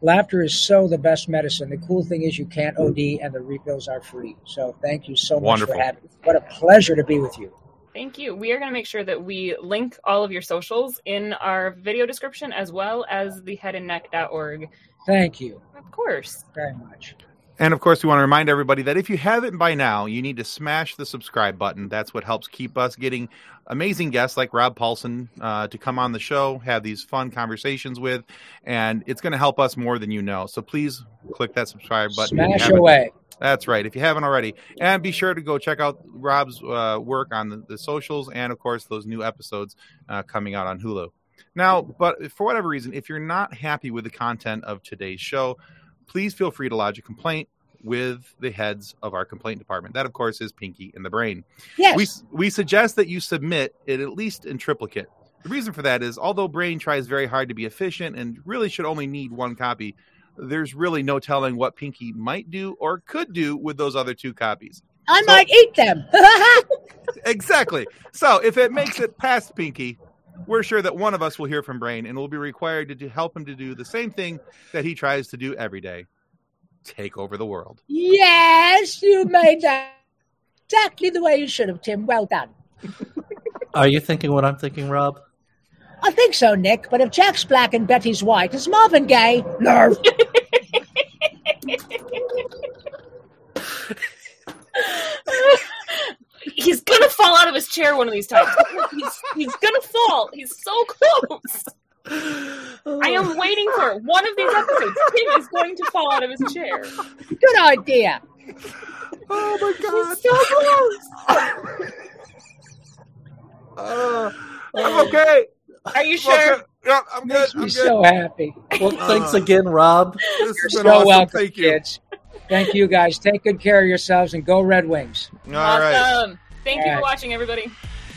laughter is so the best medicine. The cool thing is you can't OD and the refills are free. So thank you so much Wonderful. for having me. What a pleasure to be with you. Thank you. We are going to make sure that we link all of your socials in our video description as well as the headandneck.org. Thank you Of course. very much. And of course, we want to remind everybody that if you haven't by now, you need to smash the subscribe button. That's what helps keep us getting amazing guests like Rob Paulsen uh, to come on the show, have these fun conversations with, and it's going to help us more than you know. So please click that subscribe button. Smash away. That's right. If you haven't already, and be sure to go check out Rob's uh, work on the, the socials and, of course, those new episodes uh, coming out on Hulu. Now, but for whatever reason, if you're not happy with the content of today's show, please feel free to lodge a complaint with the heads of our complaint department. That, of course, is Pinky and the Brain. Yes. We, we suggest that you submit it at least in triplicate. The reason for that is, although Brain tries very hard to be efficient and really should only need one copy, there's really no telling what Pinky might do or could do with those other two copies. I So- might eat them. Exactly. So if it makes it past Pinky, we're sure that one of us will hear from Brain and will be required to do, help him to do the same thing that he tries to do every day take over the world. yes, you made that exactly the way you should have, Tim. Well done. Are you thinking what I'm thinking, Rob? I think so, Nick. But if Jack's black and Betty's white, is Marvin gay? No. He's going to fall out of his chair one of these times. He's, he's going to fall. He's so close. I am waiting for one of these episodes. Tim is going to fall out of his chair. Good idea. Oh my god. So close. Uh, I'm okay. Are you sure? Okay. Yeah, I'm good. Makes I'm me good. so happy. Well, thanks again, Rob. This You're been so awesome. welcome, Thank you. kids. Thank you, guys. Take good care of yourselves and go Red Wings. All right. Awesome. Thank you All for watching, everybody.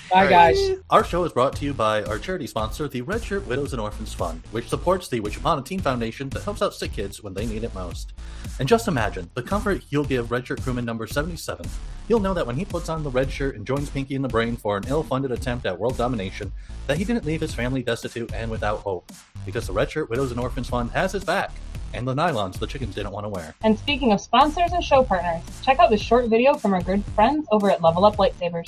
Bye, right. guys. Our show is brought to you by our charity sponsor, the Red Shirt Widows and Orphans Fund, which supports the Wish Upon a Teen Foundation that helps out sick kids when they need it most. And just imagine the comfort you'll give Red Shirt crewman number 77. You'll know that when he puts on the red shirt and joins Pinky and the Brain for an ill-funded attempt at world domination, that he didn't leave his family destitute and without hope, because the Red Shirt Widows and Orphans Fund has his back, and the nylons the chickens didn't want to wear. And speaking of sponsors and show partners, check out this short video from our good friends over at Level Up Lightsabers.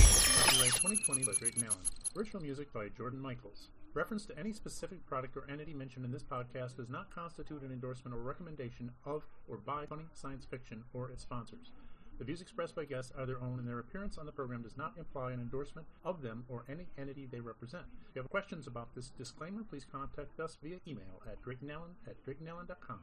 Copyright 2020 by Drayton Allen. Original music by Jordan Michaels. Reference to any specific product or entity mentioned in this podcast does not constitute an endorsement or recommendation of or by Funny Science Fiction or its sponsors. The views expressed by guests are their own, and their appearance on the program does not imply an endorsement of them or any entity they represent. If you have questions about this disclaimer, please contact us via email at draytonallen at draytonallen.com.